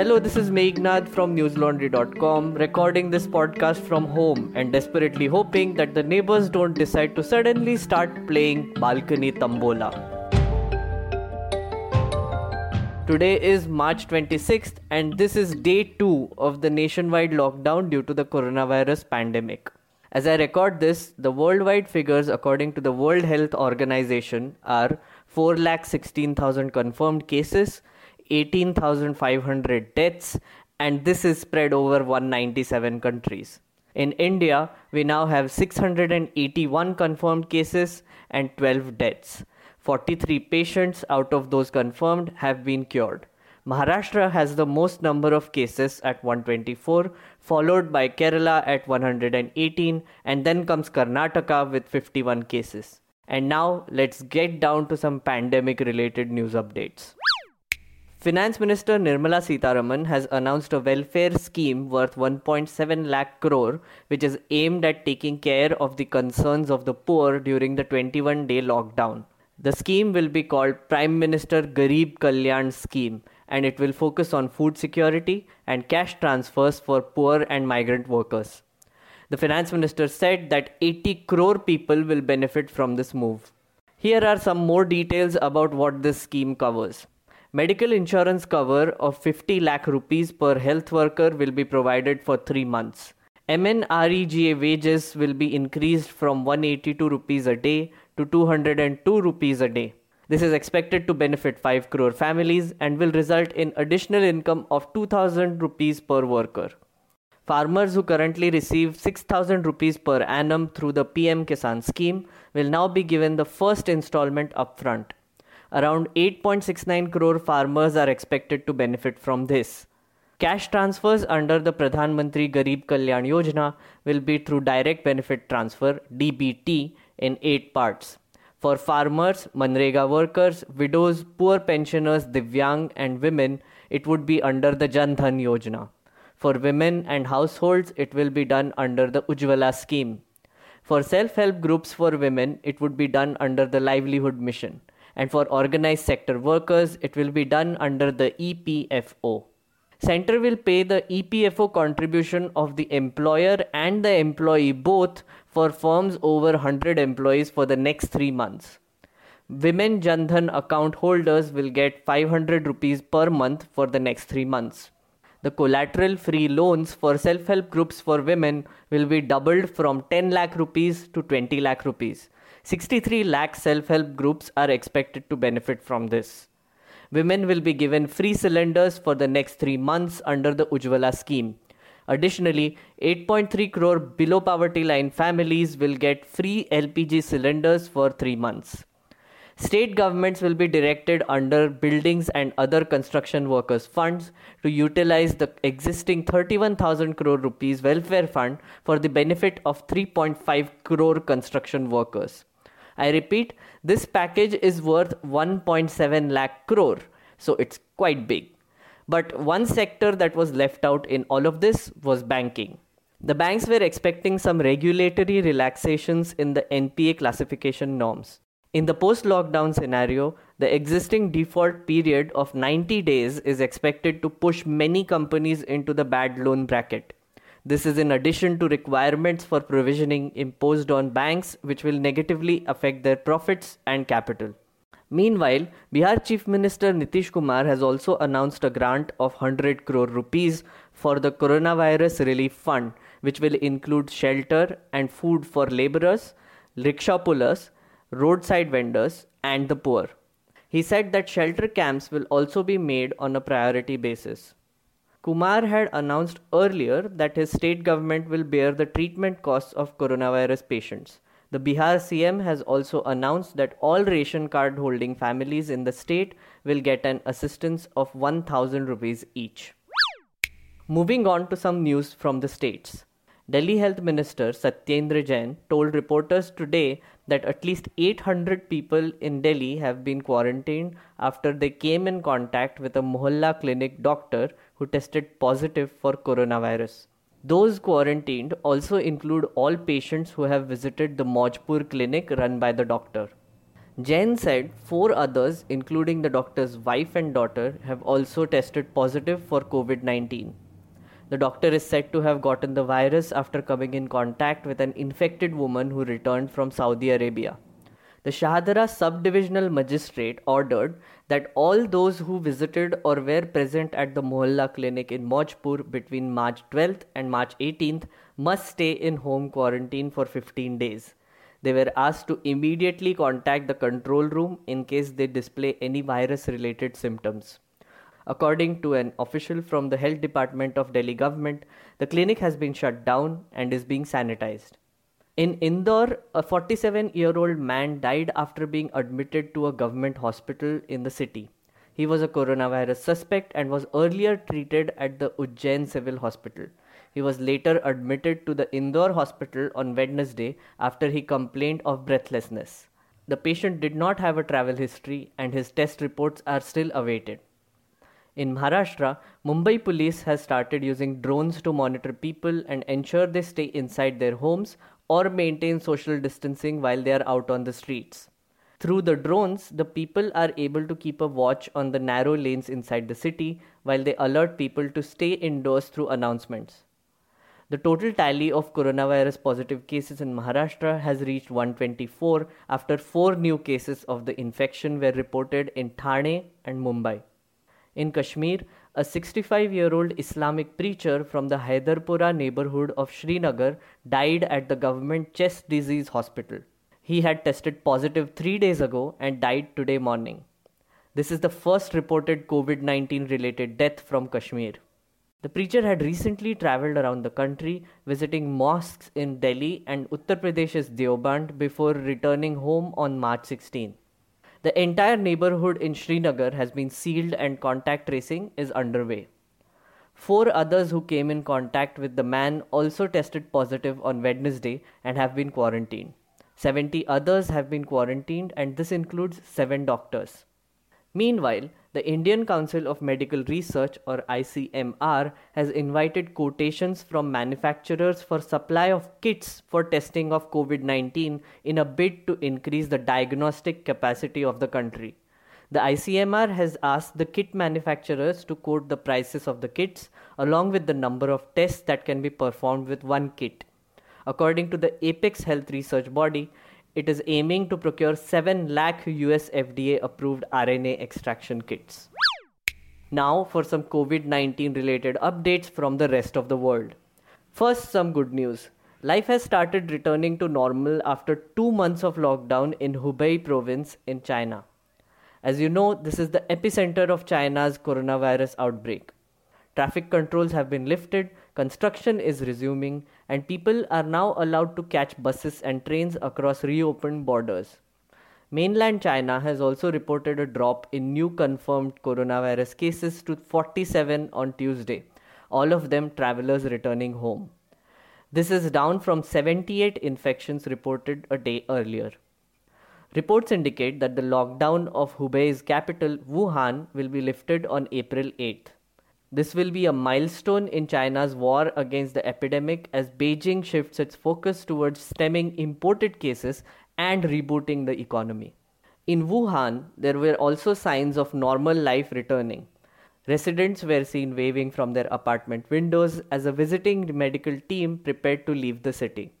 Hello, this is Meghnad from newslaundry.com, recording this podcast from home and desperately hoping that the neighbors don't decide to suddenly start playing balcony tambola. Today is March 26th, and this is day 2 of the nationwide lockdown due to the coronavirus pandemic. As I record this, the worldwide figures according to the World Health Organization are 4,16,000 confirmed cases, 18,500 deaths, and this is spread over 197 countries. In India, we now have 681 confirmed cases and 12 deaths. 43 patients out of those confirmed have been cured. Maharashtra has the most number of cases at 124, followed by Kerala at 118, and then comes Karnataka with 51 cases. And now let's get down to some pandemic related news updates. Finance Minister Nirmala Sitharaman has announced a welfare scheme worth 1.7 lakh crore which is aimed at taking care of the concerns of the poor during the 21 day lockdown. The scheme will be called Prime Minister Garib Kalyan Scheme and it will focus on food security and cash transfers for poor and migrant workers. The finance minister said that 80 crore people will benefit from this move. Here are some more details about what this scheme covers. Medical insurance cover of 50 lakh rupees per health worker will be provided for 3 months. MNREGA wages will be increased from 182 rupees a day to 202 rupees a day. This is expected to benefit 5 crore families and will result in additional income of 2000 rupees per worker. Farmers who currently receive 6000 rupees per annum through the PM Kisan scheme will now be given the first installment upfront. Around 8.69 crore farmers are expected to benefit from this. Cash transfers under the Pradhan Mantri Garib Kalyan Yojana will be through direct benefit transfer DBT in 8 parts. For farmers, Manrega workers, widows, poor pensioners, Divyang, and women, it would be under the Jan Dhan Yojana. For women and households, it will be done under the Ujjwala scheme. For self help groups for women, it would be done under the Livelihood Mission. And for organized sector workers, it will be done under the EPFO. Center will pay the EPFO contribution of the employer and the employee both for firms over 100 employees for the next 3 months. Women Jandhan account holders will get 500 rupees per month for the next 3 months. The collateral free loans for self help groups for women will be doubled from 10 lakh rupees to 20 lakh rupees. 63 lakh self help groups are expected to benefit from this. Women will be given free cylinders for the next 3 months under the Ujjwala scheme. Additionally, 8.3 crore below poverty line families will get free LPG cylinders for 3 months. State governments will be directed under Buildings and Other Construction Workers Funds to utilize the existing 31,000 crore rupees welfare fund for the benefit of 3.5 crore construction workers. I repeat, this package is worth 1.7 lakh crore, so it's quite big. But one sector that was left out in all of this was banking. The banks were expecting some regulatory relaxations in the NPA classification norms. In the post lockdown scenario, the existing default period of 90 days is expected to push many companies into the bad loan bracket. This is in addition to requirements for provisioning imposed on banks, which will negatively affect their profits and capital. Meanwhile, Bihar Chief Minister Nitish Kumar has also announced a grant of 100 crore rupees for the Coronavirus Relief Fund, which will include shelter and food for laborers, rickshaw pullers, roadside vendors, and the poor. He said that shelter camps will also be made on a priority basis. Kumar had announced earlier that his state government will bear the treatment costs of coronavirus patients. The Bihar CM has also announced that all ration card holding families in the state will get an assistance of 1000 rupees each. Moving on to some news from the states. Delhi Health Minister Satyendra Jain told reporters today that at least 800 people in Delhi have been quarantined after they came in contact with a Mohalla clinic doctor who tested positive for coronavirus. Those quarantined also include all patients who have visited the Maujpur clinic run by the doctor. Jain said four others, including the doctor's wife and daughter, have also tested positive for COVID 19. The doctor is said to have gotten the virus after coming in contact with an infected woman who returned from Saudi Arabia. The Shahdara subdivisional magistrate ordered that all those who visited or were present at the Mohalla clinic in Maujpur between March 12th and March 18th must stay in home quarantine for 15 days. They were asked to immediately contact the control room in case they display any virus related symptoms. According to an official from the health department of Delhi government, the clinic has been shut down and is being sanitized. In Indore, a 47 year old man died after being admitted to a government hospital in the city. He was a coronavirus suspect and was earlier treated at the Ujjain Civil Hospital. He was later admitted to the Indore hospital on Wednesday after he complained of breathlessness. The patient did not have a travel history and his test reports are still awaited. In Maharashtra, Mumbai police has started using drones to monitor people and ensure they stay inside their homes or maintain social distancing while they are out on the streets. Through the drones, the people are able to keep a watch on the narrow lanes inside the city while they alert people to stay indoors through announcements. The total tally of coronavirus positive cases in Maharashtra has reached 124 after four new cases of the infection were reported in Thane and Mumbai. In Kashmir, a 65 year old Islamic preacher from the Haidarpura neighborhood of Srinagar died at the government chest disease hospital. He had tested positive three days ago and died today morning. This is the first reported COVID 19 related death from Kashmir. The preacher had recently traveled around the country, visiting mosques in Delhi and Uttar Pradesh's Deoband before returning home on March 16. The entire neighborhood in Srinagar has been sealed and contact tracing is underway. Four others who came in contact with the man also tested positive on Wednesday and have been quarantined. 70 others have been quarantined, and this includes seven doctors. Meanwhile, the Indian Council of Medical Research or ICMR has invited quotations from manufacturers for supply of kits for testing of COVID-19 in a bid to increase the diagnostic capacity of the country. The ICMR has asked the kit manufacturers to quote the prices of the kits along with the number of tests that can be performed with one kit. According to the Apex Health Research Body, it is aiming to procure 7 lakh US FDA approved RNA extraction kits. Now for some COVID 19 related updates from the rest of the world. First, some good news. Life has started returning to normal after two months of lockdown in Hubei province in China. As you know, this is the epicenter of China's coronavirus outbreak. Traffic controls have been lifted, construction is resuming, and people are now allowed to catch buses and trains across reopened borders. Mainland China has also reported a drop in new confirmed coronavirus cases to 47 on Tuesday, all of them travelers returning home. This is down from 78 infections reported a day earlier. Reports indicate that the lockdown of Hubei's capital, Wuhan, will be lifted on April 8th. This will be a milestone in China's war against the epidemic as Beijing shifts its focus towards stemming imported cases and rebooting the economy. In Wuhan, there were also signs of normal life returning. Residents were seen waving from their apartment windows as a visiting medical team prepared to leave the city.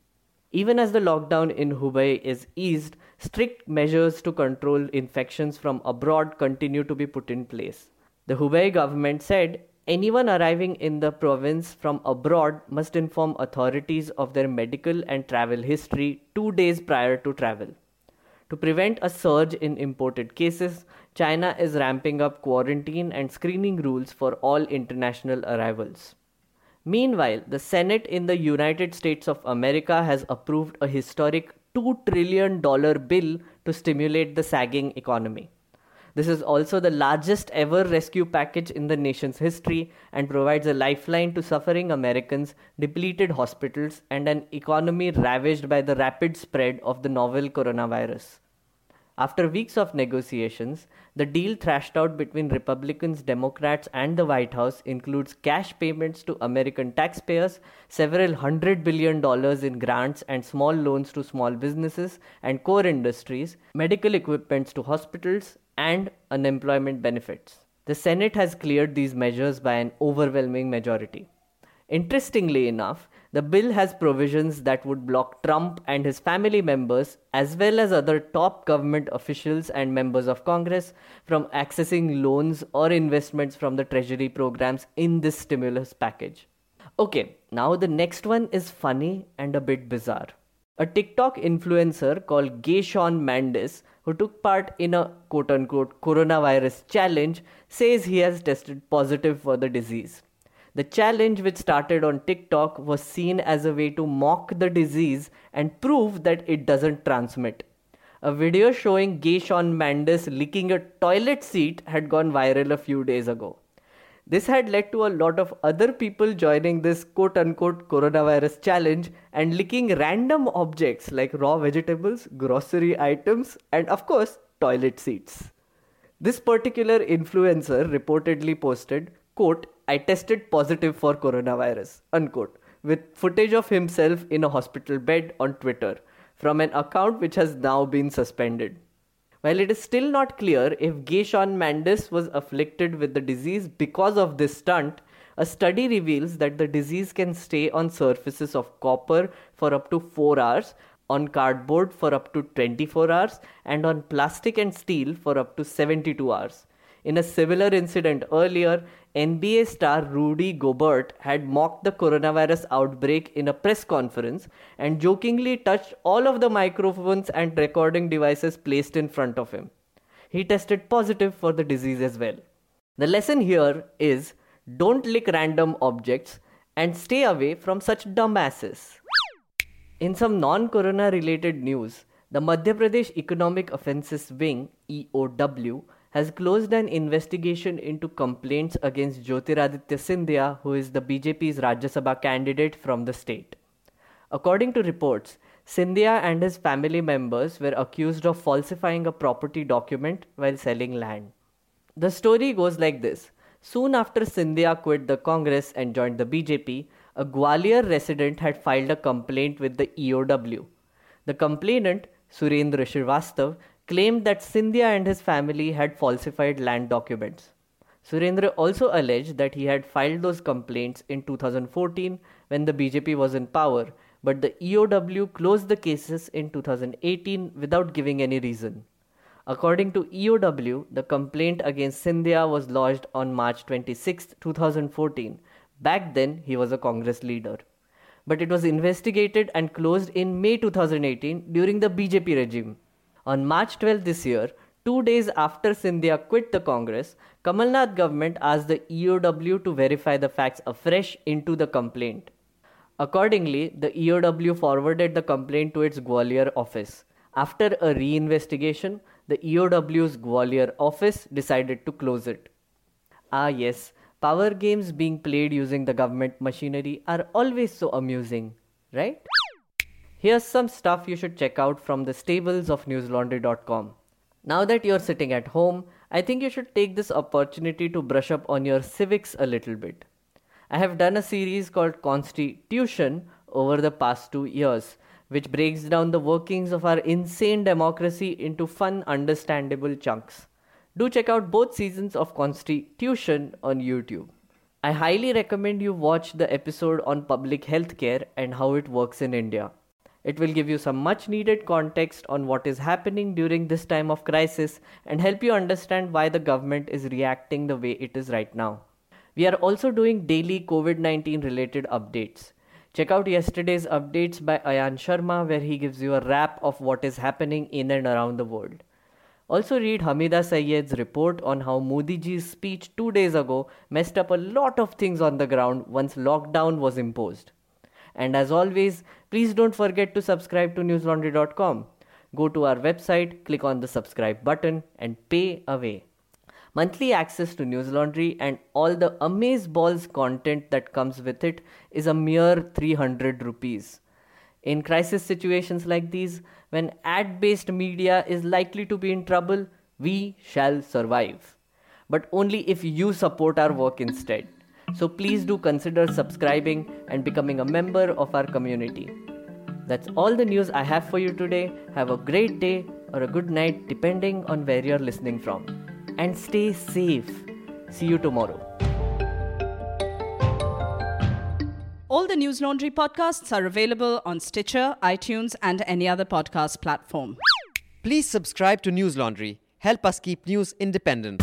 Even as the lockdown in Hubei is eased, strict measures to control infections from abroad continue to be put in place. The Hubei government said Anyone arriving in the province from abroad must inform authorities of their medical and travel history two days prior to travel. To prevent a surge in imported cases, China is ramping up quarantine and screening rules for all international arrivals. Meanwhile, the Senate in the United States of America has approved a historic $2 trillion bill to stimulate the sagging economy. This is also the largest ever rescue package in the nation's history and provides a lifeline to suffering Americans, depleted hospitals, and an economy ravaged by the rapid spread of the novel coronavirus. After weeks of negotiations, the deal thrashed out between Republicans, Democrats, and the White House includes cash payments to American taxpayers, several hundred billion dollars in grants and small loans to small businesses and core industries, medical equipments to hospitals, and unemployment benefits. The Senate has cleared these measures by an overwhelming majority. Interestingly enough, the bill has provisions that would block Trump and his family members, as well as other top government officials and members of Congress, from accessing loans or investments from the Treasury programs in this stimulus package. Okay, now the next one is funny and a bit bizarre. A TikTok influencer called Gay Shawn Mendes, who took part in a quote unquote coronavirus challenge, says he has tested positive for the disease. The challenge, which started on TikTok, was seen as a way to mock the disease and prove that it doesn't transmit. A video showing gay Shawn Mendes licking a toilet seat had gone viral a few days ago. This had led to a lot of other people joining this quote unquote coronavirus challenge and licking random objects like raw vegetables, grocery items, and of course, toilet seats. This particular influencer reportedly posted, quote, I tested positive for coronavirus, unquote, with footage of himself in a hospital bed on Twitter from an account which has now been suspended. While it is still not clear if Gay Shawn Mendes was afflicted with the disease because of this stunt, a study reveals that the disease can stay on surfaces of copper for up to 4 hours, on cardboard for up to 24 hours, and on plastic and steel for up to 72 hours. In a similar incident earlier, NBA star Rudy Gobert had mocked the coronavirus outbreak in a press conference and jokingly touched all of the microphones and recording devices placed in front of him. He tested positive for the disease as well. The lesson here is don't lick random objects and stay away from such dumbasses. In some non corona related news, the Madhya Pradesh Economic Offences Wing EOW has closed an investigation into complaints against Jyotiraditya Scindia, who is the BJP's Rajya Sabha candidate from the state. According to reports, Scindia and his family members were accused of falsifying a property document while selling land. The story goes like this Soon after Scindia quit the Congress and joined the BJP, a Gwalior resident had filed a complaint with the EOW. The complainant, Surendra Srivastav, claimed that Scindia and his family had falsified land documents. Surendra also alleged that he had filed those complaints in 2014 when the BJP was in power, but the EOW closed the cases in 2018 without giving any reason. According to EOW, the complaint against Scindia was lodged on March 26, 2014. Back then, he was a Congress leader. But it was investigated and closed in May 2018 during the BJP regime. On March 12 this year, two days after Scindia quit the Congress, Kamalnath government asked the EOW to verify the facts afresh into the complaint. Accordingly, the EOW forwarded the complaint to its Gwalior office. After a reinvestigation, the EOW's Gwalior office decided to close it. Ah, yes, power games being played using the government machinery are always so amusing, right? Here's some stuff you should check out from the stables of newslaundry.com. Now that you're sitting at home, I think you should take this opportunity to brush up on your civics a little bit. I have done a series called Constitution over the past two years, which breaks down the workings of our insane democracy into fun, understandable chunks. Do check out both seasons of Constitution on YouTube. I highly recommend you watch the episode on public healthcare and how it works in India. It will give you some much needed context on what is happening during this time of crisis and help you understand why the government is reacting the way it is right now. We are also doing daily COVID 19 related updates. Check out yesterday's updates by Ayan Sharma, where he gives you a wrap of what is happening in and around the world. Also, read Hamida Sayyed's report on how Modi ji's speech two days ago messed up a lot of things on the ground once lockdown was imposed. And as always, please don't forget to subscribe to newslaundry.com. Go to our website, click on the subscribe button, and pay away. Monthly access to News Laundry and all the Amaze Balls content that comes with it is a mere 300 rupees. In crisis situations like these, when ad based media is likely to be in trouble, we shall survive. But only if you support our work instead. So please do consider subscribing and becoming a member of our community. That's all the news I have for you today. Have a great day or a good night, depending on where you're listening from. And stay safe. See you tomorrow. All the News Laundry podcasts are available on Stitcher, iTunes, and any other podcast platform. Please subscribe to News Laundry. Help us keep news independent.